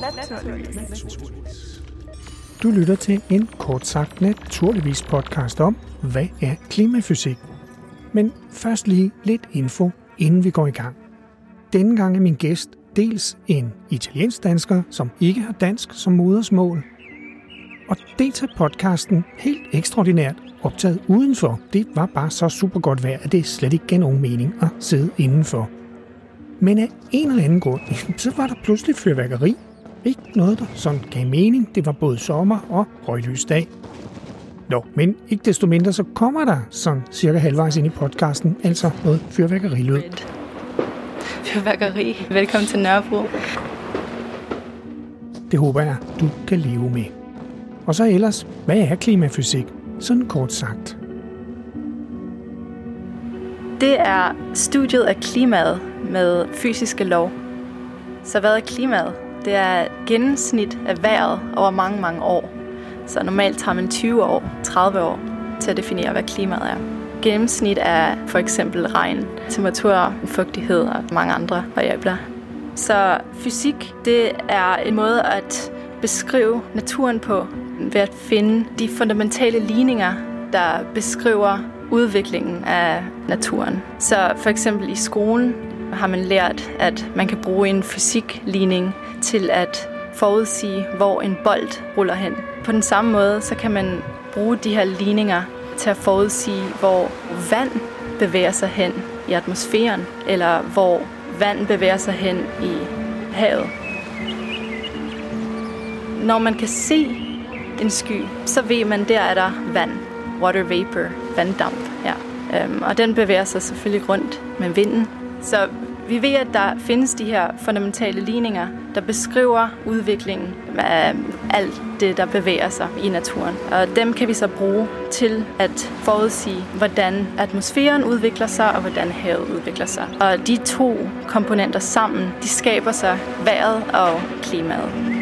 Naturligvis. Du lytter til en kort sagt naturligvis podcast om, hvad er klimafysik? Men først lige lidt info, inden vi går i gang. Denne gang er min gæst dels en italiensk dansker, som ikke har dansk som modersmål, og dels er podcasten helt ekstraordinært optaget udenfor. Det var bare så super godt vejr, at det slet ikke gav nogen mening at sidde indenfor. Men af en eller anden grund, så var der pludselig fyrværkeri. Ikke noget, der sådan gav mening. Det var både sommer og højlysdag. Nå, men ikke desto mindre, så kommer der sådan cirka halvvejs ind i podcasten, altså noget fyrværkerilyd. Fyrværkeri. Velkommen til Nørrebro. Det håber jeg, du kan leve med. Og så ellers, hvad er klimafysik? Sådan kort sagt. Det er studiet af klimaet med fysiske lov. Så hvad er klimaet? Det er gennemsnit af vejret over mange, mange år. Så normalt tager man 20 år, 30 år til at definere, hvad klimaet er. Gennemsnit er for eksempel regn, temperatur, fugtighed og mange andre variabler. Så fysik, det er en måde at beskrive naturen på ved at finde de fundamentale ligninger, der beskriver udviklingen af naturen. Så for eksempel i skolen har man lært, at man kan bruge en fysikligning til at forudsige, hvor en bold ruller hen. På den samme måde, så kan man bruge de her ligninger til at forudsige, hvor vand bevæger sig hen i atmosfæren, eller hvor vand bevæger sig hen i havet. Når man kan se en sky, så ved man, der er der vand. Water vapor, vanddamp. Ja. Øhm, og den bevæger sig selvfølgelig rundt med vinden. Så vi ved, at der findes de her fundamentale ligninger, der beskriver udviklingen af alt det, der bevæger sig i naturen. Og dem kan vi så bruge til at forudsige, hvordan atmosfæren udvikler sig, og hvordan havet udvikler sig. Og de to komponenter sammen, de skaber sig vejret og klimaet.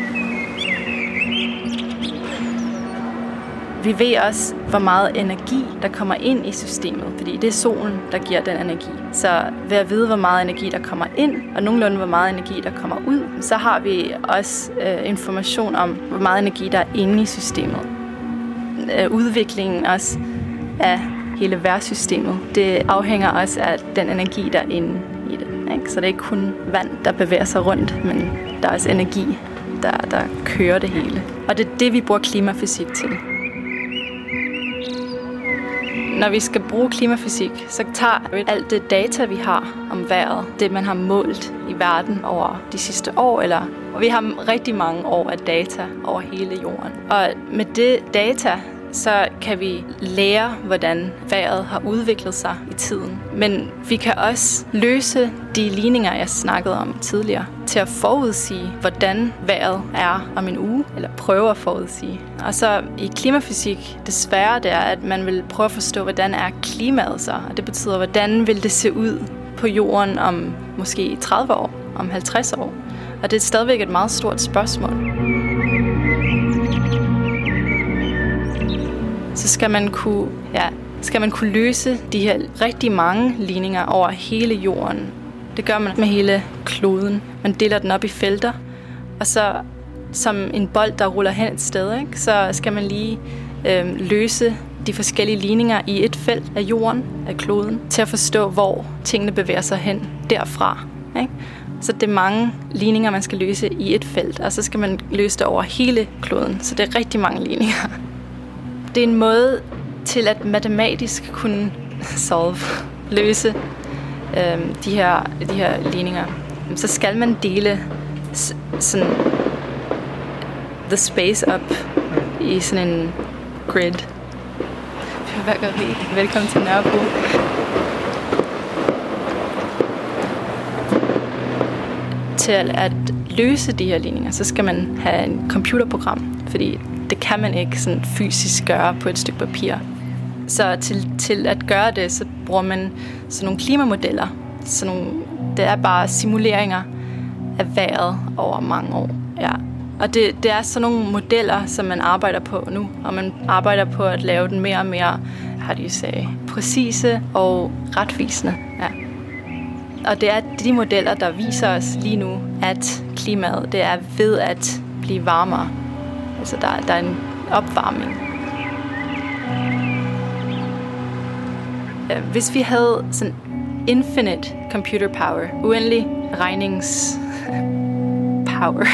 Vi ved også, hvor meget energi, der kommer ind i systemet, fordi det er solen, der giver den energi. Så ved at vide, hvor meget energi, der kommer ind, og nogenlunde, hvor meget energi, der kommer ud, så har vi også øh, information om, hvor meget energi, der er inde i systemet. Øh, udviklingen også af hele værtssystemet, det afhænger også af den energi, der er inde i det. Ikke? Så det er ikke kun vand, der bevæger sig rundt, men der er også energi, der, der kører det hele. Og det er det, vi bruger klimafysik til når vi skal bruge klimafysik, så tager vi alt det data, vi har om vejret, det man har målt i verden over de sidste år, eller og vi har rigtig mange år af data over hele jorden. Og med det data, så kan vi lære, hvordan vejret har udviklet sig i tiden. Men vi kan også løse de ligninger, jeg snakkede om tidligere, til at forudsige, hvordan vejret er om en uge, eller prøve at forudsige. Og så i klimafysik, det svære det er, at man vil prøve at forstå, hvordan er klimaet så, og det betyder, hvordan vil det se ud på jorden om måske 30 år, om 50 år. Og det er stadigvæk et meget stort spørgsmål. Så skal man kunne, ja, skal man kunne løse de her rigtig mange ligninger over hele jorden. Det gør man med hele kloden. Man deler den op i felter, og så som en bold, der ruller hen et sted, ikke? så skal man lige øh, løse de forskellige ligninger i et felt af jorden, af kloden, til at forstå, hvor tingene bevæger sig hen derfra. Ikke? Så det er mange ligninger, man skal løse i et felt, og så skal man løse det over hele kloden. Så det er rigtig mange ligninger det er en måde til at matematisk kunne solve, løse øh, de, her, de her ligninger. Så skal man dele sådan the space up i sådan en grid. Fyrværkeri. Velkommen til Nørrebro. Til at løse de her ligninger, så skal man have en computerprogram, fordi det kan man ikke sådan fysisk gøre på et stykke papir. Så til, til at gøre det, så bruger man sådan nogle klimamodeller. Så nogle, det er bare simuleringer af vejret over mange år. Ja. Og det, det er sådan nogle modeller, som man arbejder på nu, og man arbejder på at lave den mere og mere, har de sagde, præcise og retvisende. Ja. Og det er de modeller, der viser os lige nu, at klimaet det er ved at blive varmere. Altså der, der er en opvarmning. Øh, hvis vi havde sådan infinite computer power, uendelig regnings power,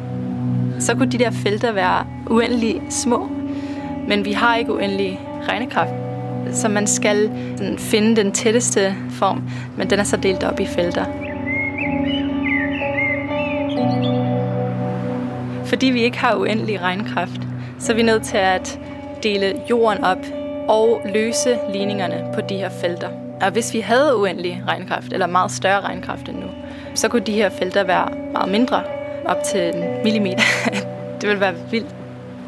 så kunne de der felter være uendelig små. Men vi har ikke uendelig regnekraft. Så man skal sådan, finde den tætteste form, men den er så delt op i felter. Fordi vi ikke har uendelig regnkraft, så er vi nødt til at dele jorden op og løse ligningerne på de her felter. Og hvis vi havde uendelig regnkraft, eller meget større regnkraft end nu, så kunne de her felter være meget mindre, op til en millimeter. det ville være vildt.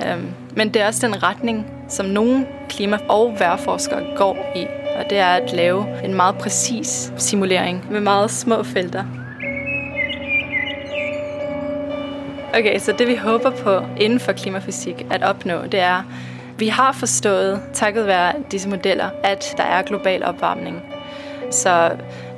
Øhm, men det er også den retning, som nogle klima- og vejrforskere går i, og det er at lave en meget præcis simulering med meget små felter. Okay, så det vi håber på inden for klimafysik at opnå, det er, vi har forstået, takket være disse modeller, at der er global opvarmning. Så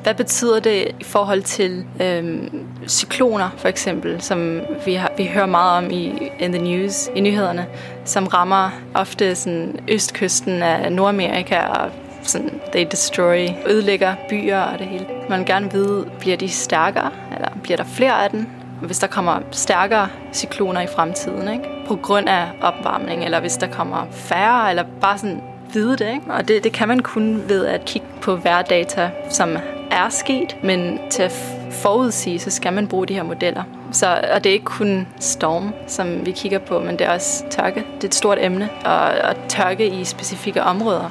hvad betyder det i forhold til øhm, cykloner, for eksempel, som vi, har, vi hører meget om i in the news, i nyhederne, som rammer ofte sådan østkysten af Nordamerika og sådan, they destroy, ødelægger byer og det hele. Man vil gerne vide, bliver de stærkere, eller bliver der flere af dem? Hvis der kommer stærkere cykloner i fremtiden, ikke? på grund af opvarmning, eller hvis der kommer færre, eller bare sådan vide det. Ikke? Og det, det kan man kun ved at kigge på værdata, som er sket, men til at forudsige, så skal man bruge de her modeller. Så, og det er ikke kun storm, som vi kigger på, men det er også tørke. Det er et stort emne, og, og tørke i specifikke områder.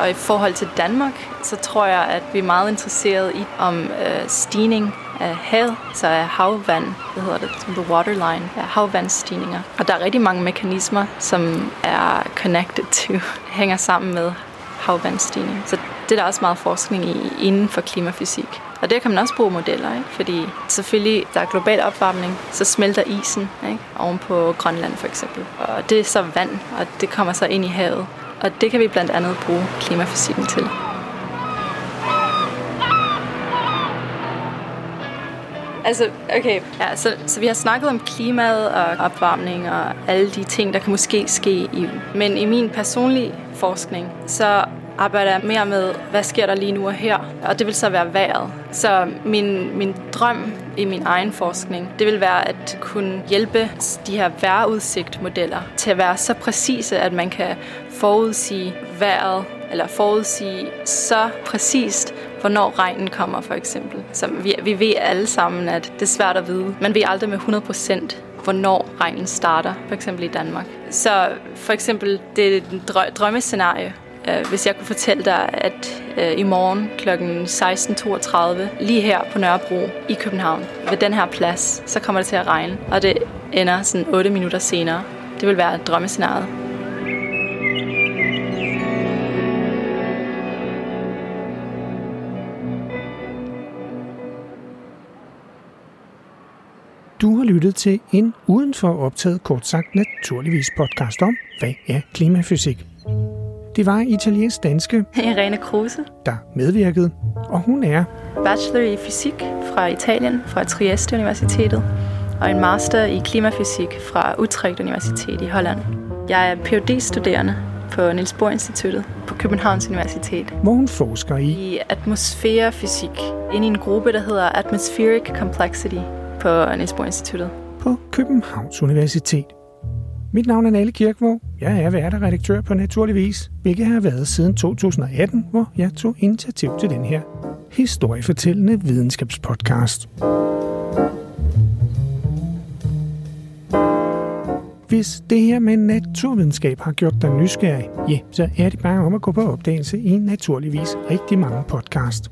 Og i forhold til Danmark, så tror jeg, at vi er meget interesseret i om øh, stigning af havet, så er havvand, det hedder det, som the waterline, er havvandsstigninger. Og der er rigtig mange mekanismer, som er connected to, hænger sammen med havvandsstigning. Så det er der også meget forskning i inden for klimafysik. Og der kan man også bruge modeller, ikke? fordi selvfølgelig, der er global opvarmning, så smelter isen ikke? oven på Grønland for eksempel. Og det er så vand, og det kommer så ind i havet. Og det kan vi blandt andet bruge klimafysikken til. Altså, okay, ja, så, så vi har snakket om klimaet og opvarmning og alle de ting, der kan måske ske i. Men i min personlige forskning, så arbejder jeg mere med, hvad sker der lige nu og her, og det vil så være vejret. Så min, min drøm i min egen forskning, det vil være at kunne hjælpe de her vejrudsigtmodeller til at være så præcise, at man kan forudsige vejret, eller forudsige så præcist, hvornår regnen kommer for eksempel. Så vi, vi ved alle sammen, at det er svært at vide. Man ved aldrig med 100% hvornår regnen starter, for eksempel i Danmark. Så for eksempel det drømmescenarie, øh, hvis jeg kunne fortælle dig, at øh, i morgen kl. 16.32, lige her på Nørrebro i København, ved den her plads, så kommer det til at regne, og det ender sådan 8 minutter senere. Det vil være drømmescenariet. Lyttet til en udenfor optaget kort sagt naturligvis podcast om, hvad er klimafysik. Det var italiensk-danske Irene Kruse, der medvirkede, og hun er bachelor i fysik fra Italien, fra Trieste Universitetet, og en master i klimafysik fra Utrecht Universitet i Holland. Jeg er phd studerende på Niels Bohr Instituttet på Københavns Universitet. Hvor hun forsker i, I atmosfærefysik, ind i en gruppe, der hedder Atmospheric Complexity på Niels Bohr Instituttet. På Københavns Universitet. Mit navn er Nalle Kirkvåg. Jeg er vært redaktør på Naturligvis, hvilket har været siden 2018, hvor jeg tog initiativ til den her historiefortællende videnskabspodcast. Hvis det her med naturvidenskab har gjort dig nysgerrig, ja, så er det bare om at gå på opdagelse i naturligvis rigtig mange podcast.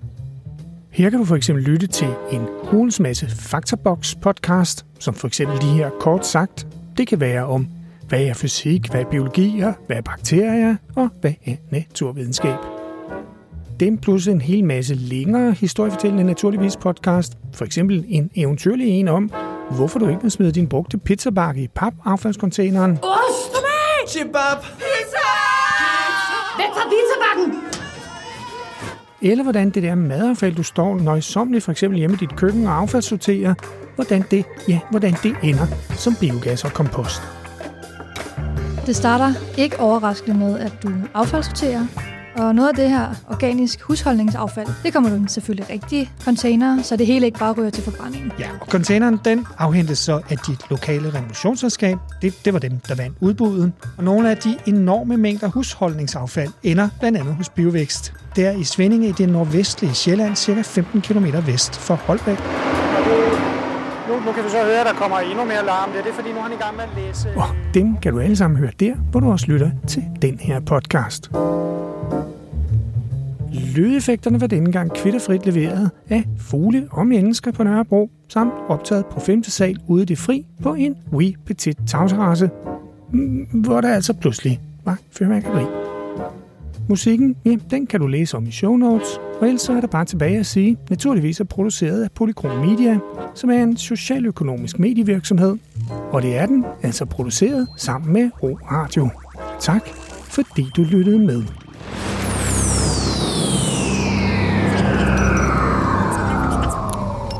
Her kan du for eksempel lytte til en hulens masse Faktabox podcast, som for eksempel de her kort sagt. Det kan være om, hvad er fysik, hvad er biologi, og hvad er bakterier, og hvad er naturvidenskab. Dem plus en hel masse længere historiefortællende naturligvis podcast. For eksempel en eventyrlig en om, hvorfor du ikke må smide din brugte pizzabakke i papaffaldscontaineren. Ost! Chibab! Pizza! Væk fra pizzabakken! Eller hvordan det der madaffald, du står nøjsomligt for eksempel hjemme i dit køkken og affaldssorterer, hvordan det, ja, hvordan det ender som biogas og kompost. Det starter ikke overraskende med, at du affaldssorterer, og noget af det her organisk husholdningsaffald, det kommer du selvfølgelig rigtig container, så det hele ikke bare ryger til forbrændingen. Ja, og containeren den afhentes så af dit lokale renovationsselskab. Det, det var dem, der vandt udbuddet. Og nogle af de enorme mængder husholdningsaffald ender blandt andet hos Biovækst. Det er i Svendinge i det nordvestlige Sjælland, cirka 15 km vest for Holbæk. Nu, nu kan vi så høre, at der kommer endnu mere larm. Det er det, fordi nu er han i gang med at læse... Og dem kan du alle sammen høre der, hvor du også lytter til den her podcast. Lydeffekterne var denne gang kvitterfrit leveret af fugle og mennesker på Nørrebro, samt optaget på 5. sal ude i det fri på en Wii Petit tagterrasse, mm, hvor der altså pludselig var fyrværkeri. Musikken, ja, den kan du læse om i show notes, og ellers så er der bare tilbage at sige, naturligvis er produceret af Polychrom Media, som er en socialøkonomisk medievirksomhed, og det er den altså produceret sammen med Ro Radio. Tak, fordi du lyttede med.